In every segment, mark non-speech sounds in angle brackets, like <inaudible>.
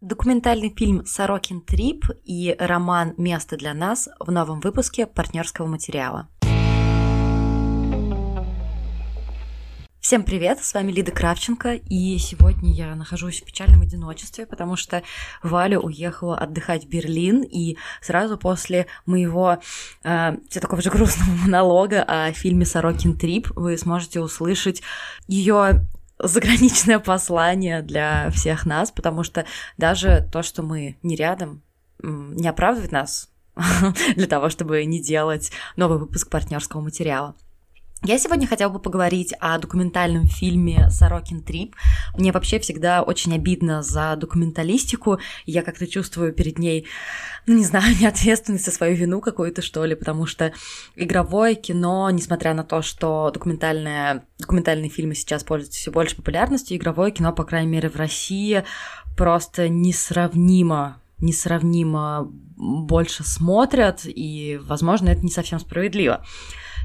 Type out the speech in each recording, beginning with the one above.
Документальный фильм «Сорокин Трип» и роман «Место для нас» в новом выпуске партнерского материала. Всем привет, с вами Лида Кравченко, и сегодня я нахожусь в печальном одиночестве, потому что Валя уехала отдыхать в Берлин, и сразу после моего э, такого же грустного <laughs> монолога о фильме «Сорокин Трип» вы сможете услышать ее заграничное послание для всех нас, потому что даже то, что мы не рядом, не оправдывает нас <laughs> для того, чтобы не делать новый выпуск партнерского материала. Я сегодня хотела бы поговорить о документальном фильме «Сорокин Трип». Мне вообще всегда очень обидно за документалистику. Я как-то чувствую перед ней, ну, не знаю, <laughs> неответственность за свою вину какую-то, что ли, потому что игровое кино, несмотря на то, что документальное, документальные фильмы сейчас пользуются все больше популярностью, игровое кино, по крайней мере, в России просто несравнимо несравнимо больше смотрят, и, возможно, это не совсем справедливо.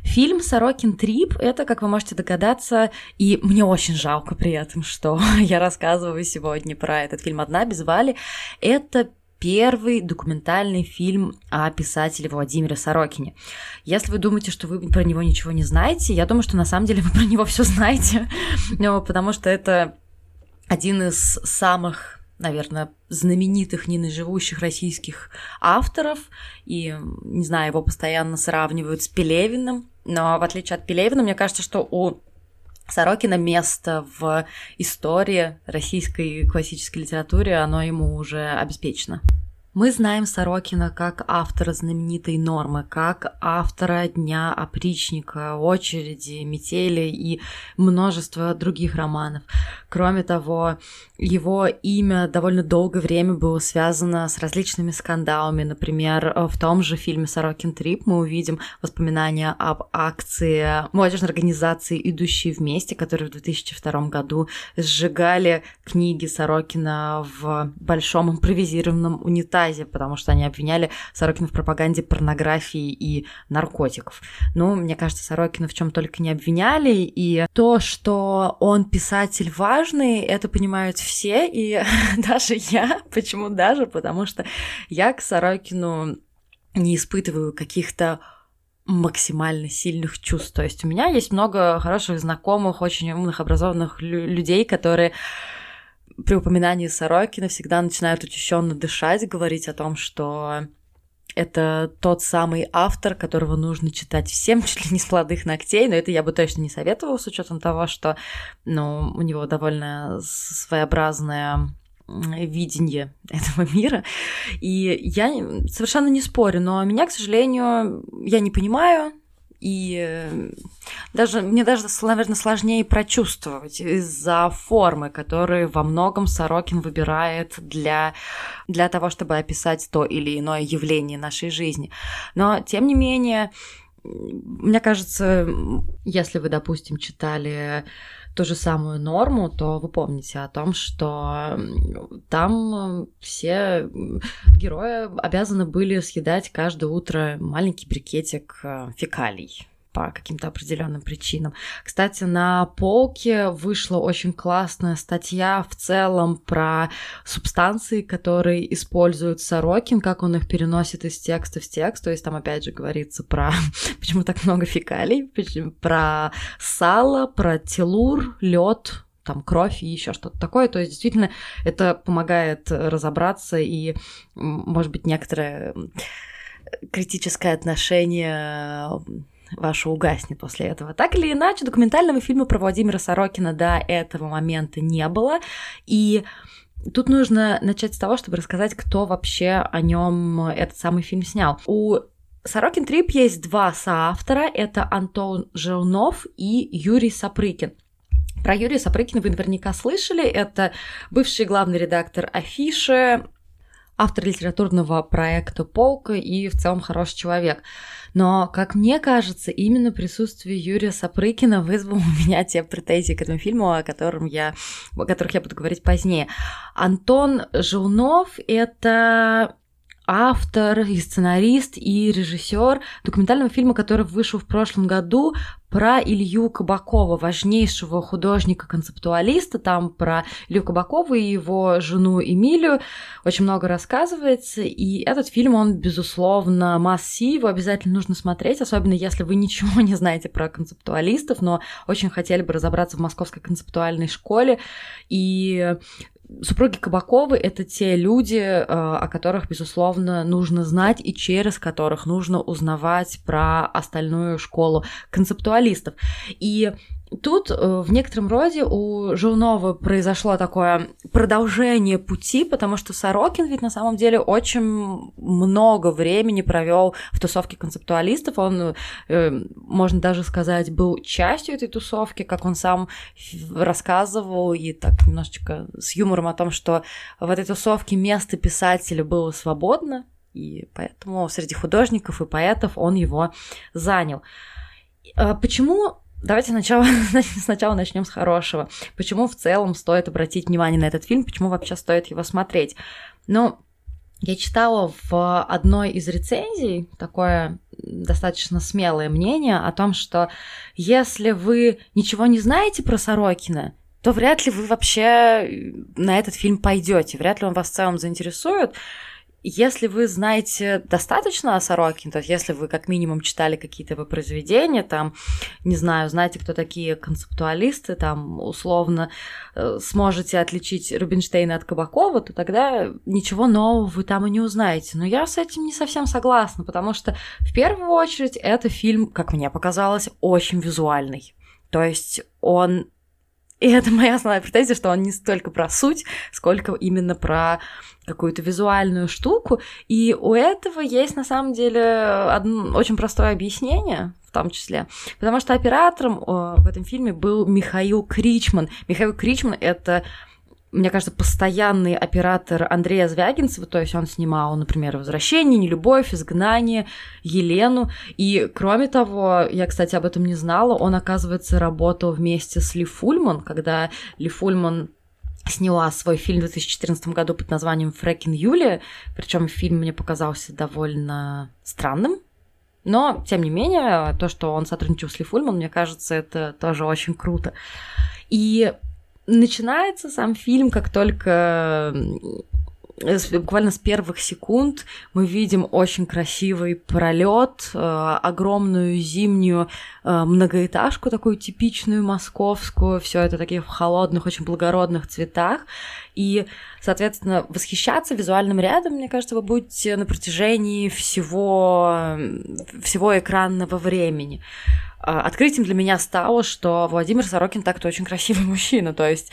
Фильм «Сорокин Трип» — это, как вы можете догадаться, и мне очень жалко при этом, что <laughs> я рассказываю сегодня про этот фильм «Одна без Вали». Это первый документальный фильм о писателе Владимире Сорокине. Если вы думаете, что вы про него ничего не знаете, я думаю, что на самом деле <laughs> вы про него все знаете, <laughs> потому что это один из самых наверное, знаменитых, ненаживущих российских авторов, и, не знаю, его постоянно сравнивают с Пелевиным, но в отличие от Пелевина, мне кажется, что у Сорокина место в истории российской классической литературы, оно ему уже обеспечено. Мы знаем Сорокина как автора знаменитой нормы, как автора Дня опричника, очереди, метели и множество других романов. Кроме того, его имя довольно долгое время было связано с различными скандалами. Например, в том же фильме «Сорокин Трип» мы увидим воспоминания об акции молодежной организации «Идущие вместе», которые в 2002 году сжигали книги Сорокина в большом импровизированном унитазе унитазе, потому что они обвиняли Сорокина в пропаганде порнографии и наркотиков. Ну, мне кажется, Сорокина в чем только не обвиняли, и то, что он писатель важный, это понимают все, и <laughs> даже я. Почему даже? Потому что я к Сорокину не испытываю каких-то максимально сильных чувств. То есть у меня есть много хороших знакомых, очень умных, образованных лю- людей, которые при упоминании Сорокина всегда начинают учащенно дышать, говорить о том, что это тот самый автор, которого нужно читать всем, <laughs> чуть ли не с молодых ногтей, но это я бы точно не советовала с учетом того, что ну, у него довольно своеобразное видение <laughs> этого мира. И я совершенно не спорю, но меня, к сожалению, я не понимаю, и э, даже мне даже, наверное, сложнее прочувствовать из-за формы, которые во многом Сорокин выбирает для, для того, чтобы описать то или иное явление нашей жизни. Но, тем не менее, мне кажется, если вы, допустим, читали ту же самую норму, то вы помните о том, что там все герои обязаны были съедать каждое утро маленький брикетик э, фекалий по каким-то определенным причинам. Кстати, на полке вышла очень классная статья в целом про субстанции, которые использует Сорокин, как он их переносит из текста в текст. То есть там опять же говорится про <laughs> почему так много фекалий, про сало, про телур, лед, там кровь и еще что-то такое. То есть действительно это помогает разобраться и, может быть, некоторое критическое отношение ваше угаснет после этого. Так или иначе, документального фильма про Владимира Сорокина до этого момента не было. И Тут нужно начать с того, чтобы рассказать, кто вообще о нем этот самый фильм снял. У Сорокин Трип есть два соавтора. Это Антон Желнов и Юрий Сапрыкин. Про Юрия Сапрыкина вы наверняка слышали. Это бывший главный редактор Афиши, автор литературного проекта «Полка» и в целом хороший человек. Но, как мне кажется, именно присутствие Юрия Сапрыкина вызвало у меня те претензии к этому фильму, о, котором я, о которых я буду говорить позднее. Антон Желнов — это автор, и сценарист, и режиссер документального фильма, который вышел в прошлом году про Илью Кабакова, важнейшего художника-концептуалиста. Там про Илью Кабакова и его жену Эмилию очень много рассказывается. И этот фильм, он, безусловно, масси, обязательно нужно смотреть, особенно если вы ничего не знаете про концептуалистов, но очень хотели бы разобраться в Московской концептуальной школе. И супруги Кабаковы — это те люди, э, о которых, безусловно, нужно знать и через которых нужно узнавать про остальную школу концептуалистов. И Тут э, в некотором роде у Жунова произошло такое продолжение пути, потому что Сорокин ведь на самом деле очень много времени провел в тусовке концептуалистов. Он, э, можно даже сказать, был частью этой тусовки, как он сам рассказывал, и так немножечко с юмором о том, что в этой тусовке место писателя было свободно, и поэтому среди художников и поэтов он его занял. Э, почему Давайте сначала, <laughs> сначала начнем с хорошего. Почему в целом стоит обратить внимание на этот фильм, почему вообще стоит его смотреть? Ну, я читала в одной из рецензий такое достаточно смелое мнение о том, что если вы ничего не знаете про Сорокина, то вряд ли вы вообще на этот фильм пойдете, вряд ли он вас в целом заинтересует. Если вы знаете достаточно о Сорокине, то есть если вы как минимум читали какие-то его произведения, там, не знаю, знаете, кто такие концептуалисты, там, условно, э, сможете отличить Рубинштейна от Кабакова, то тогда ничего нового вы там и не узнаете. Но я с этим не совсем согласна, потому что в первую очередь это фильм, как мне показалось, очень визуальный. То есть он и это моя основная претензия, что он не столько про суть, сколько именно про какую-то визуальную штуку. И у этого есть на самом деле одно очень простое объяснение, в том числе. Потому что оператором в этом фильме был Михаил Кричман. Михаил Кричман — это мне кажется, постоянный оператор Андрея Звягинцева, то есть он снимал, например, «Возвращение», «Нелюбовь», «Изгнание», «Елену». И, кроме того, я, кстати, об этом не знала, он, оказывается, работал вместе с Ли Фульман, когда Ли Фульман сняла свой фильм в 2014 году под названием «Фрэкин Юлия», причем фильм мне показался довольно странным, но, тем не менее, то, что он сотрудничал с Ли Фульман, мне кажется, это тоже очень круто. И начинается сам фильм, как только буквально с первых секунд мы видим очень красивый пролет, э, огромную зимнюю э, многоэтажку, такую типичную московскую, все это такие в холодных, очень благородных цветах. И, соответственно, восхищаться визуальным рядом, мне кажется, вы будете на протяжении всего, всего экранного времени. А, открытием для меня стало, что Владимир Сорокин так-то очень красивый <laughs> мужчина, то есть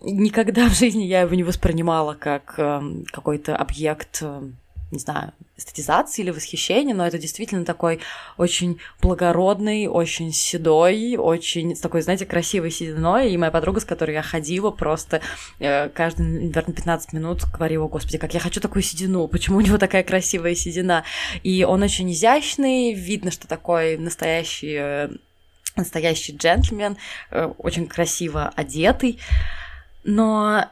никогда в жизни я его не воспринимала как э, какой-то объект, э, не знаю, эстетизации или восхищения, но это действительно такой очень благородный, очень седой, очень такой, знаете, красивой сединой. И моя подруга, с которой я ходила, просто э, каждые, наверное, 15 минут говорила, господи, как я хочу такую седину, почему у него такая красивая седина. И он очень изящный, видно, что такой настоящий, э, настоящий джентльмен, э, очень красиво одетый. Но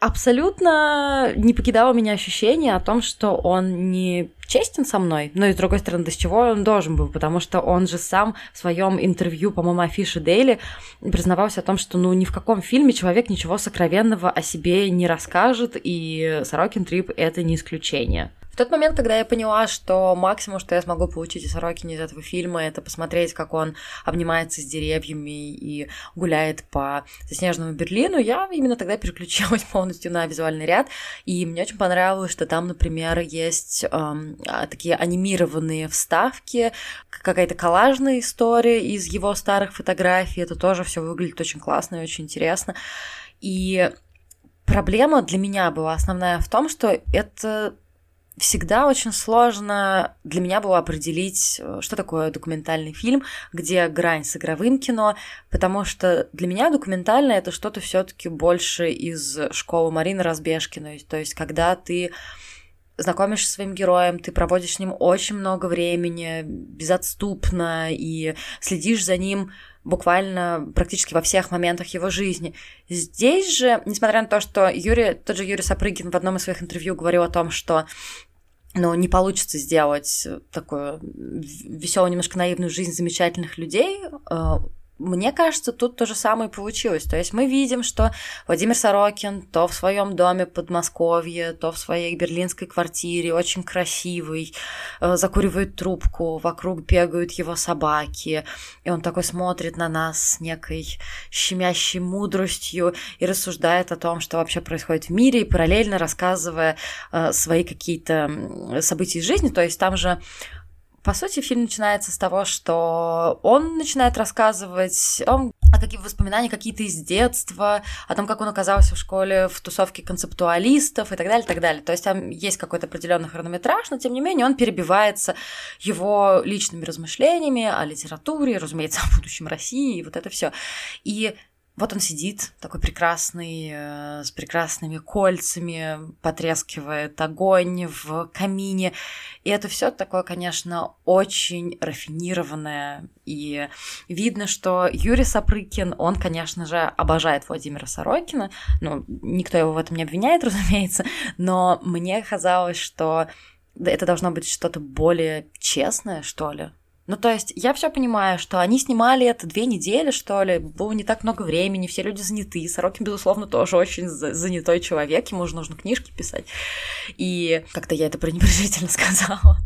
абсолютно не покидало меня ощущение о том, что он не честен со мной, но и с другой стороны, до чего он должен был, потому что он же сам в своем интервью, по-моему, Афиши Дейли признавался о том, что ну ни в каком фильме человек ничего сокровенного о себе не расскажет, и Сорокин Трип это не исключение. В тот момент, когда я поняла, что максимум, что я смогу получить из Сорокина из этого фильма, это посмотреть, как он обнимается с деревьями и гуляет по заснеженному Берлину, я именно тогда переключилась <laughs> полностью на визуальный ряд, и мне очень понравилось, что там, например, есть эм, такие анимированные вставки, какая-то коллажная история из его старых фотографий, это тоже все выглядит очень классно и очень интересно. И проблема для меня была основная в том, что это всегда очень сложно для меня было определить, э, что такое документальный фильм, где грань с игровым кино, потому что для меня документальное это что-то все-таки больше из школы Марины Разбежкиной, то есть когда ты знакомишься с своим героем, ты проводишь с ним очень много времени, безотступно, и следишь за ним буквально практически во всех моментах его жизни. Здесь же, несмотря на то, что Юрий, тот же Юрий Сапрыгин в одном из своих интервью говорил о том, что но не получится сделать такую веселую, немножко наивную жизнь замечательных людей, э, мне кажется, тут то же самое получилось. То есть мы видим, что Владимир Сорокин то в своем доме под Подмосковье, то в своей берлинской квартире, очень красивый, э, закуривает трубку, вокруг бегают его собаки, и он такой смотрит на нас с некой щемящей мудростью и рассуждает о том, что вообще происходит в мире, и параллельно рассказывая э, свои какие-то события из жизни. То есть там же по сути, фильм начинается с того, что он начинает рассказывать о том, о каких воспоминаниях какие-то из детства, о том, как он оказался в школе в тусовке концептуалистов и так далее, и так далее. То есть там есть какой-то определенный хронометраж, но тем не менее он перебивается его личными размышлениями о литературе, разумеется, <laughs> о будущем России и вот это все. И вот он сидит, такой прекрасный, э, с прекрасными кольцами, потрескивает огонь в камине. И это все такое, конечно, очень рафинированное. И видно, что Юрий Сапрыкин, он, конечно же, обожает Владимира Сорокина. Ну, никто его в этом не обвиняет, <laughs> разумеется. Но мне казалось, что это должно быть что-то более честное, что ли. Ну, то есть, я все понимаю, что они снимали это две недели, что ли, было не так много времени, все люди заняты. Сорокин, безусловно, тоже очень занятой человек, ему же нужно книжки писать. И как-то я это пренебрежительно <laughs> сказала.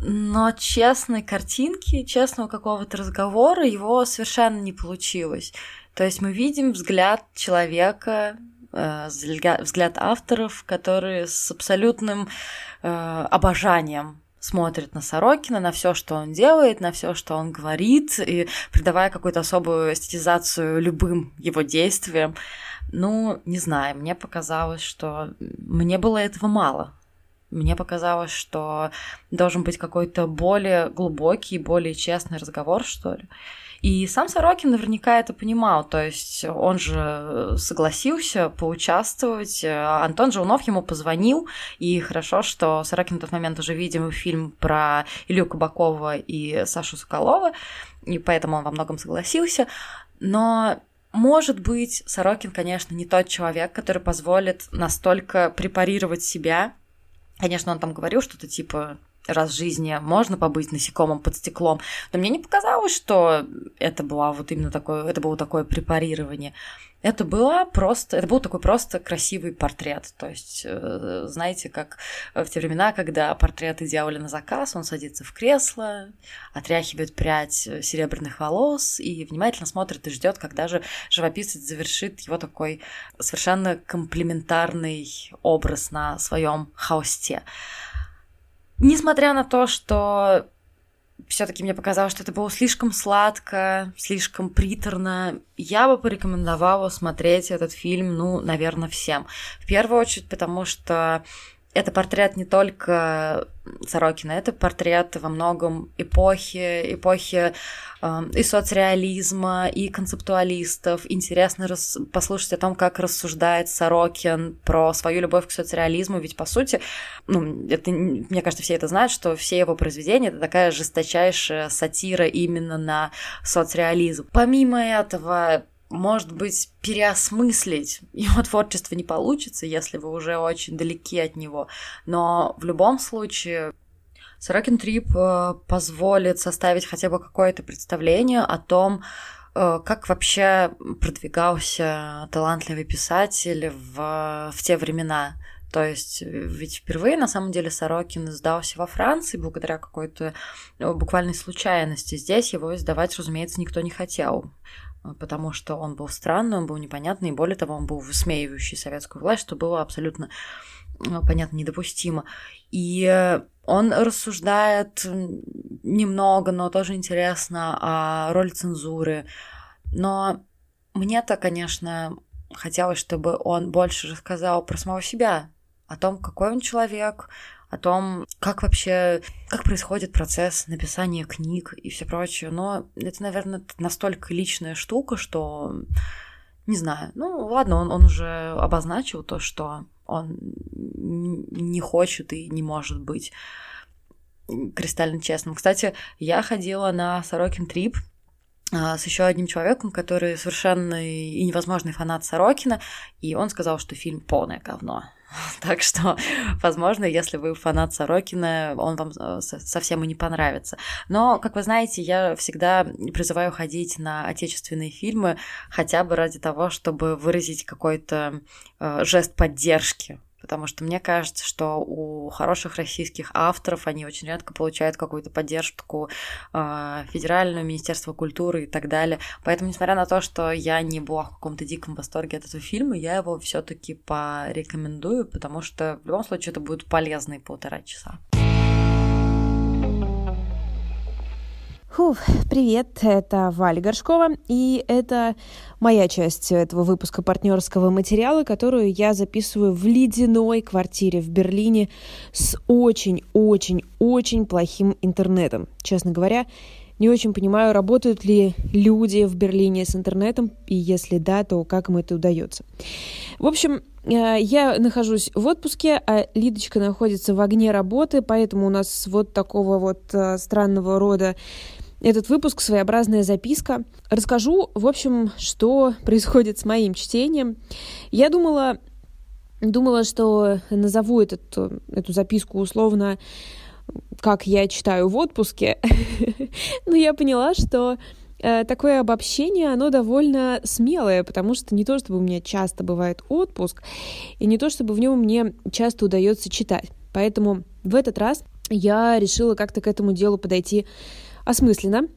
Но честной картинки, честного какого-то разговора его совершенно не получилось. То есть мы видим взгляд человека, э, взгляд авторов, которые с абсолютным э, обожанием смотрит на Сорокина, на все, что он делает, на все, что он говорит, и придавая какую-то особую эстетизацию любым его действиям. Ну, не знаю, мне показалось, что мне было этого мало. Мне показалось, что должен быть какой-то более глубокий, более честный разговор, что ли. И сам Сорокин наверняка это понимал, то есть он же согласился поучаствовать. Антон Жаунов ему позвонил, и хорошо, что Сорокин в тот момент уже видел фильм про Илью Кабакова и Сашу Соколова, и поэтому он во многом согласился. Но может быть, Сорокин, конечно, не тот человек, который позволит настолько препарировать себя. Конечно, он там говорил что-то типа раз в жизни можно побыть насекомым под стеклом, но мне не показалось, что это было вот именно такое, это было такое препарирование. Это было просто, это был такой просто красивый портрет. То есть, э, знаете, как в те времена, когда портреты делали на заказ, он садится в кресло, отряхивает прядь серебряных волос и внимательно смотрит и ждет, когда же живописец завершит его такой совершенно комплементарный образ на своем холсте. Несмотря на то, что все-таки мне показалось, что это было слишком сладко, слишком приторно. Я бы порекомендовала смотреть этот фильм, ну, наверное, всем. В первую очередь, потому что это портрет не только Сорокина, это портрет во многом эпохи, эпохи э, и соцреализма, и концептуалистов. Интересно рас... послушать о том, как рассуждает Сорокин про свою любовь к соцреализму, ведь, по сути, ну, это, мне кажется, все это знают, что все его произведения — это такая жесточайшая сатира именно на соцреализм. Помимо этого, может быть, переосмыслить <laughs> его творчество не получится, если вы уже очень далеки от него. Но в любом случае Сорокин Трип э, позволит составить хотя бы какое-то представление о том, э, как вообще продвигался талантливый писатель в, в те времена. То есть, ведь впервые, на самом деле, Сорокин издался во Франции благодаря какой-то э, буквальной случайности. Здесь его издавать, разумеется, никто не хотел потому что он был странный, он был непонятный, и более того, он был высмеивающий советскую власть, что было абсолютно, ну, понятно, недопустимо. И он рассуждает немного, но тоже интересно о роли цензуры. Но мне-то, конечно, хотелось, чтобы он больше рассказал про самого себя, о том, какой он человек, о том, как вообще, как происходит процесс написания книг и все прочее. Но это, наверное, настолько личная штука, что не знаю. Ну, ладно, он, он уже обозначил то, что он не хочет и не может быть кристально честным. Кстати, я ходила на Сорокин Трип а, с еще одним человеком, который совершенно и невозможный фанат Сорокина, и он сказал, что фильм полное говно. <laughs> Так что, возможно, если вы фанат Сорокина, он вам э, совсем и не понравится. Но, как вы знаете, я всегда призываю ходить на отечественные фильмы хотя бы ради того, чтобы выразить какой-то э, жест поддержки потому что мне кажется, что у хороших российских авторов они очень редко получают какую-то поддержку э, федерального министерства культуры и так далее. Поэтому, несмотря на то, что я не была в каком-то диком восторге от этого фильма, я его все-таки порекомендую, потому что в любом случае это будет полезные полтора часа. Фух, привет, это Валя Горшкова, и это моя часть этого выпуска партнерского материала, которую я записываю в ледяной квартире в Берлине с очень-очень-очень плохим интернетом. Честно говоря, не очень понимаю, работают ли люди в Берлине с интернетом, и если да, то как им это удается. В общем, э, я нахожусь в отпуске, а Лидочка находится в огне работы, поэтому у нас вот такого вот э, странного рода этот выпуск своеобразная записка. Расскажу, в общем, что <laughs> происходит с моим чтением. Я думала, думала, что назову этот, эту записку условно как я читаю в отпуске, <laughs> но я поняла, что э, такое обобщение, оно довольно смелое, потому что не то, чтобы у меня часто бывает отпуск, и не то, чтобы в нем мне часто удается читать. Поэтому в этот раз я решила как-то к этому делу подойти осмысленно.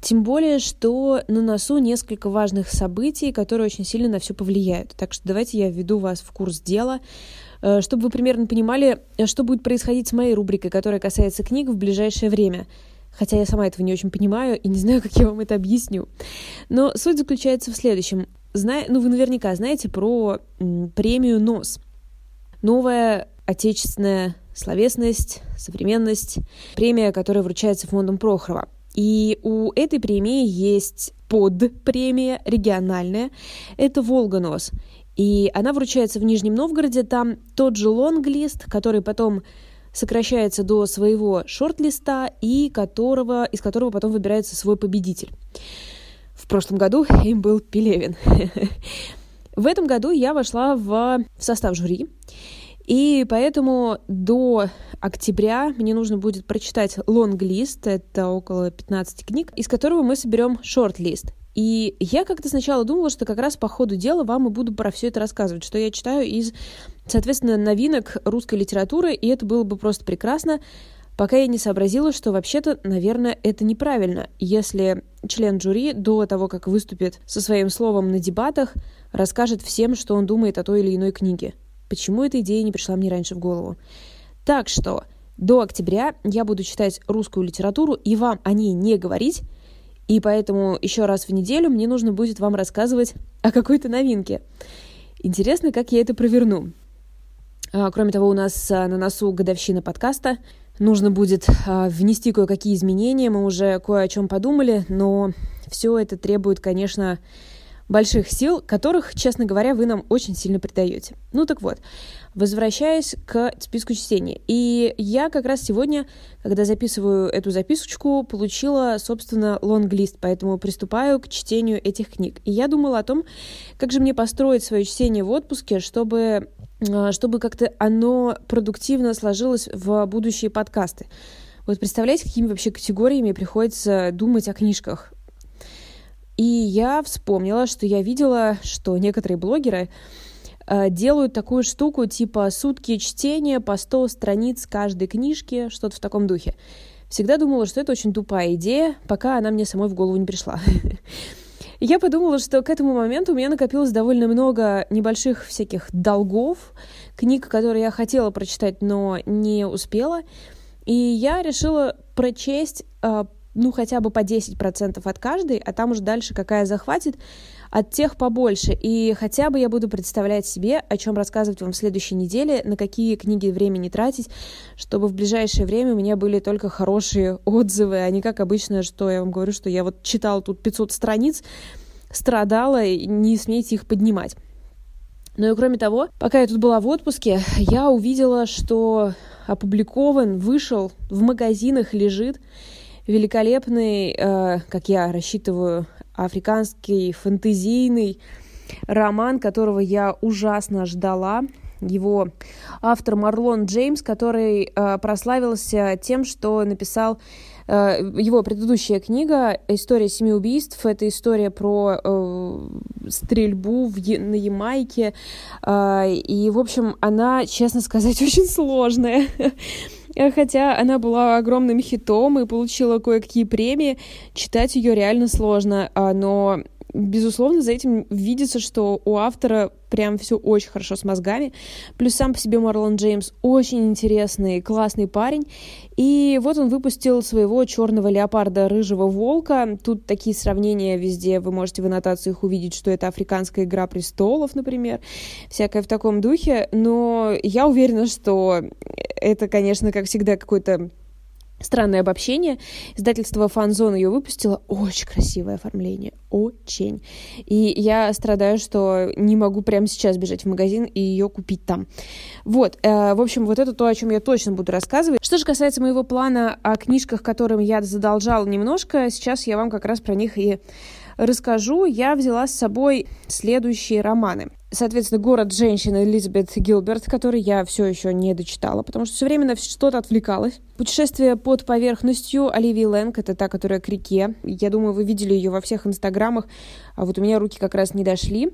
Тем более, что на носу несколько важных событий, которые очень сильно на все повлияют. Так что давайте я введу вас в курс дела, э, чтобы вы примерно понимали, что будет происходить с моей рубрикой, которая касается книг в ближайшее время. Хотя я сама этого не очень понимаю и не знаю, как я вам это объясню. Но суть заключается в следующем. Зна... Ну, вы наверняка знаете про премию НОС. Новая отечественная словесность, современность, премия, которая вручается фондом Прохорова. И у этой премии есть подпремия региональная, это «Волгонос». И она вручается в Нижнем Новгороде, там тот же лонглист, который потом сокращается до своего шорт-листа и которого, из которого потом выбирается свой победитель. В прошлом году им был Пелевин. <laughs> В этом году я вошла в состав жюри, и поэтому до октября мне нужно будет прочитать лонг-лист, это около 15 книг, из которого мы соберем шорт-лист. И я как-то сначала думала, что как раз по ходу дела вам и буду про все это рассказывать, что я читаю из, соответственно, новинок русской литературы, и это было бы просто прекрасно, пока я не сообразила, что вообще-то, наверное, это неправильно, если член жюри до того, как выступит со своим словом на дебатах, расскажет всем, что он думает о той или иной книге. Почему эта идея не пришла мне раньше в голову? Так что до октября я буду читать русскую литературу и вам о ней не говорить, и поэтому еще раз в неделю мне нужно будет вам рассказывать о какой-то новинке. Интересно, как я это проверну. А, кроме того, у нас а, на носу годовщина подкаста. Нужно будет а, внести кое-какие изменения. Мы уже кое о чем подумали, но все это требует, конечно, больших сил, которых, честно говоря, вы нам очень сильно придаете. Ну так вот, возвращаясь к списку чтения. И я как раз сегодня, когда записываю эту записочку, получила, собственно, лонглист, поэтому приступаю к чтению этих книг. И я думала о том, как же мне построить свое чтение в отпуске, чтобы, а, чтобы как-то оно продуктивно сложилось в будущие подкасты. Вот представляете, какими вообще категориями приходится думать о книжках? И я вспомнила, что я видела, что некоторые блогеры э, делают такую штуку типа сутки чтения по 100 страниц каждой книжки, что-то в таком духе. Всегда думала, что это очень тупая идея, пока она мне самой в голову не пришла. <laughs> Я подумала, что к этому моменту у меня накопилось довольно много небольших всяких долгов, книг, которые я хотела прочитать, но не успела. И я решила прочесть э, ну, хотя бы по 10% от каждой, а там уже дальше какая захватит, от тех побольше. И хотя бы я буду представлять себе, о чем рассказывать вам в следующей неделе, на какие книги времени тратить, чтобы в ближайшее время у меня были только хорошие отзывы, а не как обычно, что я вам говорю, что я вот читала тут 500 страниц, страдала, и не смейте их поднимать. Ну и кроме того, пока я тут была в отпуске, я увидела, что опубликован, вышел, в магазинах лежит великолепный, э, как я рассчитываю, африканский фэнтезийный роман, которого я ужасно ждала. его автор Марлон Джеймс, который э, прославился тем, что написал э, его предыдущая книга «История семи убийств». Это история про э, стрельбу в, на Ямайке. Э, и, в общем, она, честно сказать, <laughs> очень сложная. Хотя она была огромным хитом и получила кое-какие премии, читать ее реально сложно, а, но безусловно, за этим видится, что у автора прям все очень хорошо с мозгами. Плюс сам по себе Марлон Джеймс очень интересный, классный парень. И вот он выпустил своего черного леопарда рыжего волка. Тут такие сравнения везде. Вы можете в аннотациях увидеть, что это африканская игра престолов, например. Всякое в таком духе. Но я уверена, что это, конечно, как всегда, какой-то Странное обобщение. Издательство «Фанзон» ее выпустило. Очень красивое оформление. Очень. И я страдаю, что не могу прямо сейчас бежать в магазин и ее купить там. Вот. Э, в общем, вот это то, о чем я точно буду рассказывать. Что же касается моего плана о книжках, которым я задолжала немножко, сейчас я вам как раз про них и расскажу. Я взяла с собой следующие романы соответственно, «Город женщины» Элизабет Гилберт, который я все еще не дочитала, потому что все время на что-то отвлекалась. «Путешествие под поверхностью» Оливии Лэнг, это та, которая к реке. Я думаю, вы видели ее во всех инстаграмах, а вот у меня руки как раз не дошли.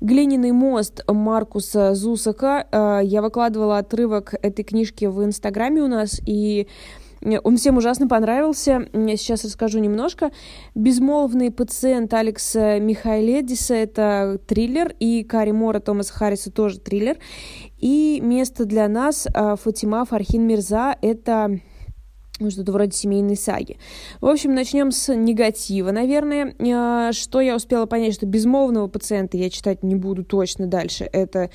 «Глиняный мост» Маркуса Зусака. Э, я выкладывала отрывок этой книжки в инстаграме у нас, и он всем ужасно понравился. Я сейчас расскажу немножко. «Безмолвный пациент» Алекса Михайледиса — это триллер, и «Кари Мора» Томаса Харриса тоже триллер. И «Место для нас» а, Фатима Фархин Мирза — это ну, что-то вроде семейной саги. В общем, начнем с негатива, наверное. А, что я успела понять, что безмолвного пациента я читать не буду точно дальше. Это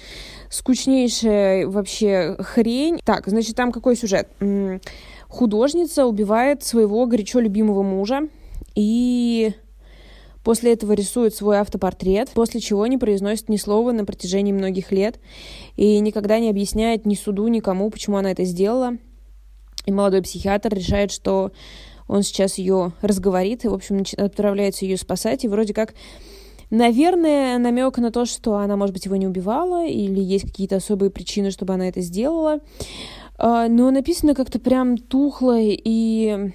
скучнейшая вообще хрень. Так, значит, там какой сюжет? Художница убивает своего горячо любимого мужа и после этого рисует свой автопортрет, после чего не произносит ни слова на протяжении многих лет и никогда не объясняет ни суду, никому, почему она это сделала. И молодой психиатр решает, что он сейчас ее разговорит и, в общем, отправляется ее спасать. И вроде как, наверное, намек на то, что она, может быть, его не убивала или есть какие-то особые причины, чтобы она это сделала. А, но написано как-то прям тухло и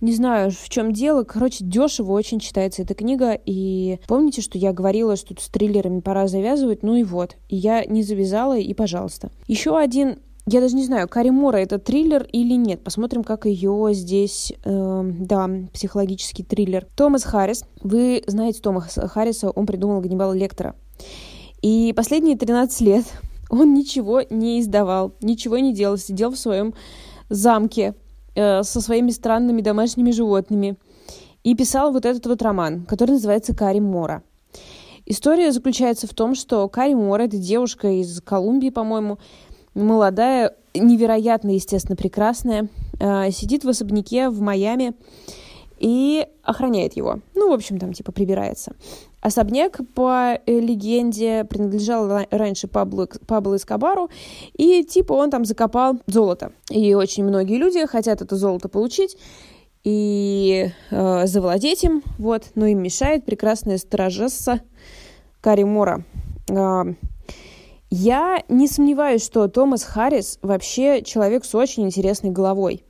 не знаю, в чем дело. Короче, дешево очень читается эта книга. И помните, что я говорила, что с триллерами пора завязывать? Ну и вот. И я не завязала, и пожалуйста. Еще один я даже не знаю, Кари Мора это триллер или нет. Посмотрим, как ее здесь, э, да, психологический триллер. Томас Харрис. Вы знаете Томаса Харриса, он придумал Ганнибала Лектора. И последние 13 лет он ничего не издавал, ничего не делал, сидел в своем замке э, со своими странными домашними животными и писал вот этот вот роман, который называется «Кари Мора». История заключается в том, что Кари Мора — это девушка из Колумбии, по-моему, молодая, невероятно, естественно, прекрасная, э, сидит в особняке в Майами и охраняет его. Ну, в общем, там типа прибирается. Особняк, по э, легенде, принадлежал раньше Пабло, Пабло Эскобару, и типа он там закопал золото. И очень многие люди хотят это золото получить и э, завладеть им, вот, но им мешает прекрасная стражесса Каримора. Э, я не сомневаюсь, что Томас Харрис вообще человек с очень интересной головой.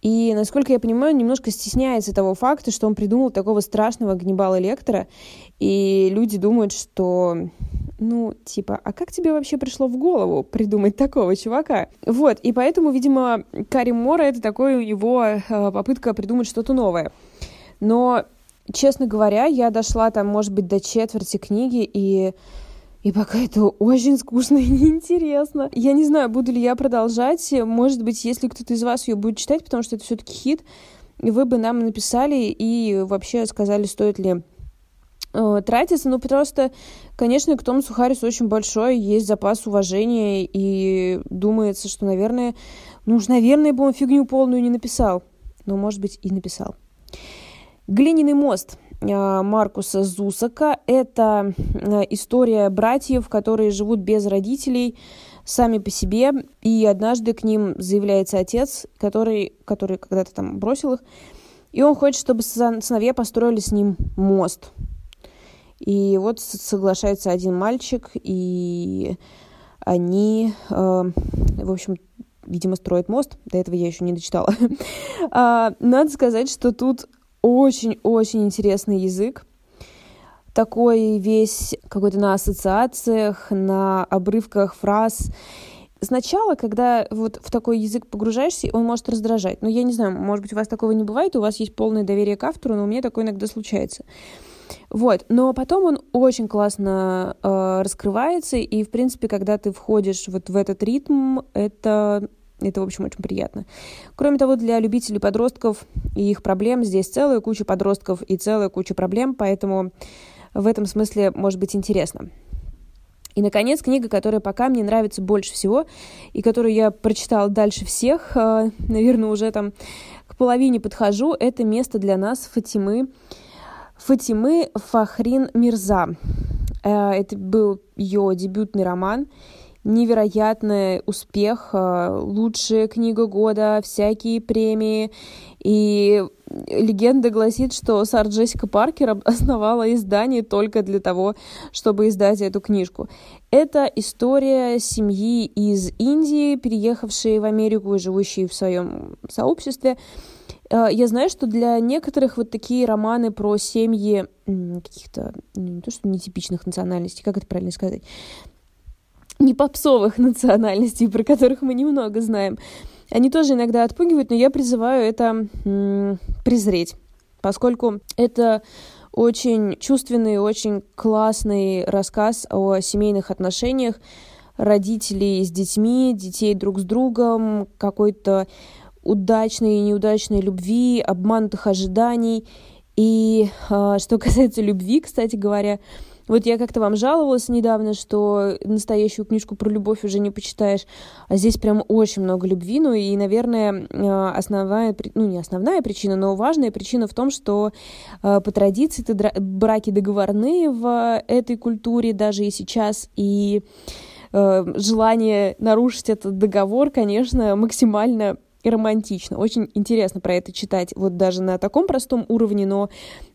И, насколько я понимаю, он немножко стесняется того факта, что он придумал такого страшного Ганнибала Лектора, и люди думают, что ну, типа, а как тебе вообще пришло в голову придумать такого чувака? Вот, и поэтому, видимо, Кари Мора — это такое его э, попытка придумать что-то новое. Но, честно говоря, я дошла там, может быть, до четверти книги, и и пока это очень скучно и <laughs> неинтересно. Я не знаю, буду ли я продолжать. Может быть, если кто-то из вас ее будет читать, потому что это все-таки хит, вы бы нам написали и вообще сказали, стоит ли э, тратиться. Ну, просто, конечно, к Томасу Харрису очень большой, есть запас уважения, и думается, что, наверное, ну уж, наверное, бы он фигню полную не написал. Но, может быть, и написал. «Глиняный мост». А, Маркуса Зусака. Это а, история братьев, которые живут без родителей, сами по себе, и однажды к ним заявляется отец, который, который когда-то там бросил их, и он хочет, чтобы сыновья построили с ним мост. И вот соглашается один мальчик, и они, э, в общем, видимо, строят мост. До этого я еще не дочитала. <laughs> А, надо сказать, что тут очень-очень интересный язык. Такой весь какой-то на ассоциациях, на обрывках фраз. Сначала, когда вот в такой язык погружаешься, он может раздражать. Но я не знаю, может быть, у вас такого не бывает, у вас есть полное доверие к автору, но у меня такое иногда случается. Вот, но потом он очень классно э, раскрывается, и, в принципе, когда ты входишь вот в этот ритм, это, это, в общем, очень приятно. Кроме того, для любителей подростков и их проблем здесь целая куча подростков и целая куча проблем, поэтому в этом смысле может быть интересно. И, наконец, книга, которая пока мне нравится больше всего, и которую я прочитала дальше всех, э, наверное, уже там к половине подхожу, это «Место для нас» Фатимы, Фатимы Фахрин Мирза. Э, это был ее дебютный роман, невероятный успех, э, лучшая книга года, всякие премии. И легенда гласит, что Сар Джессика Паркер <laughs> основала издание только для того, чтобы издать эту книжку. Это история семьи из Индии, переехавшей в Америку и живущей в своем сообществе. Э, я знаю, что для некоторых вот такие романы про семьи каких-то, ну, не то что нетипичных национальностей, как это правильно сказать, не попсовых национальностей, про которых мы немного знаем. Они тоже иногда отпугивают, но я призываю это презреть, поскольку это очень чувственный, очень классный рассказ о семейных отношениях родителей с детьми, детей друг с другом, какой-то удачной и неудачной любви, обманутых ожиданий. И э, что касается любви, кстати говоря, вот я как-то вам жаловалась недавно, что настоящую книжку про любовь уже не почитаешь, а здесь прям очень много любви. Ну и, наверное, а, основная, ну не основная причина, но важная причина в том, что а, по традиции браки договорные в этой культуре даже и сейчас, и желание нарушить этот договор, конечно, максимально и романтично. Очень интересно про это читать вот даже на таком простом уровне, но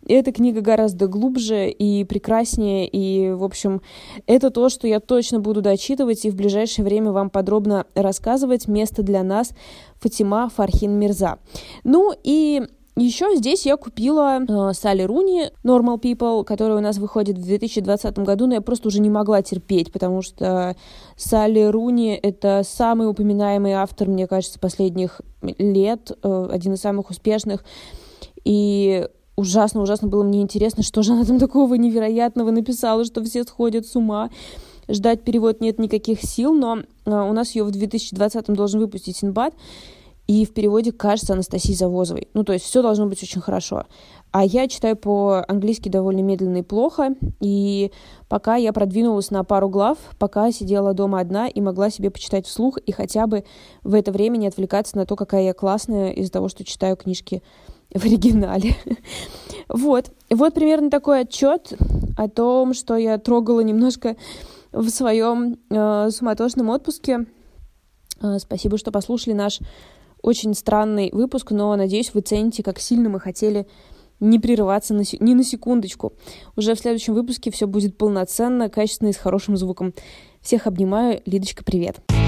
эта книга гораздо глубже и прекраснее, и, в общем, это то, что я точно буду дочитывать и в ближайшее время вам подробно рассказывать. Место для нас Фатима Фархин Мирза. Ну и еще здесь я купила э, Салли Руни Normal People, которая у нас выходит в 2020 году, но я просто уже не могла терпеть, потому что Салли Руни — это самый упоминаемый автор, мне кажется, последних лет, э, один из самых успешных. И ужасно-ужасно было мне интересно, что же она там такого невероятного написала, что все сходят с ума. Ждать перевод нет никаких сил, но э, у нас ее в 2020 должен выпустить Синбад, и в переводе кажется Анастасии Завозовой. Ну, то есть все должно быть очень хорошо. А я читаю по-английски довольно медленно и плохо, и пока я продвинулась на пару глав, пока сидела дома одна и могла себе почитать вслух, и хотя бы в это время не отвлекаться на то, какая я классная из-за того, что читаю книжки в оригинале. <laughs> вот. Вот примерно такой отчет о том, что я трогала немножко в своем э, суматошном отпуске. Э, спасибо, что послушали наш очень странный выпуск, но надеюсь, вы цените, как сильно мы хотели не прерываться на, ни на секундочку. Уже в следующем выпуске все будет полноценно, качественно и с хорошим звуком. Всех обнимаю. Лидочка, привет. Привет.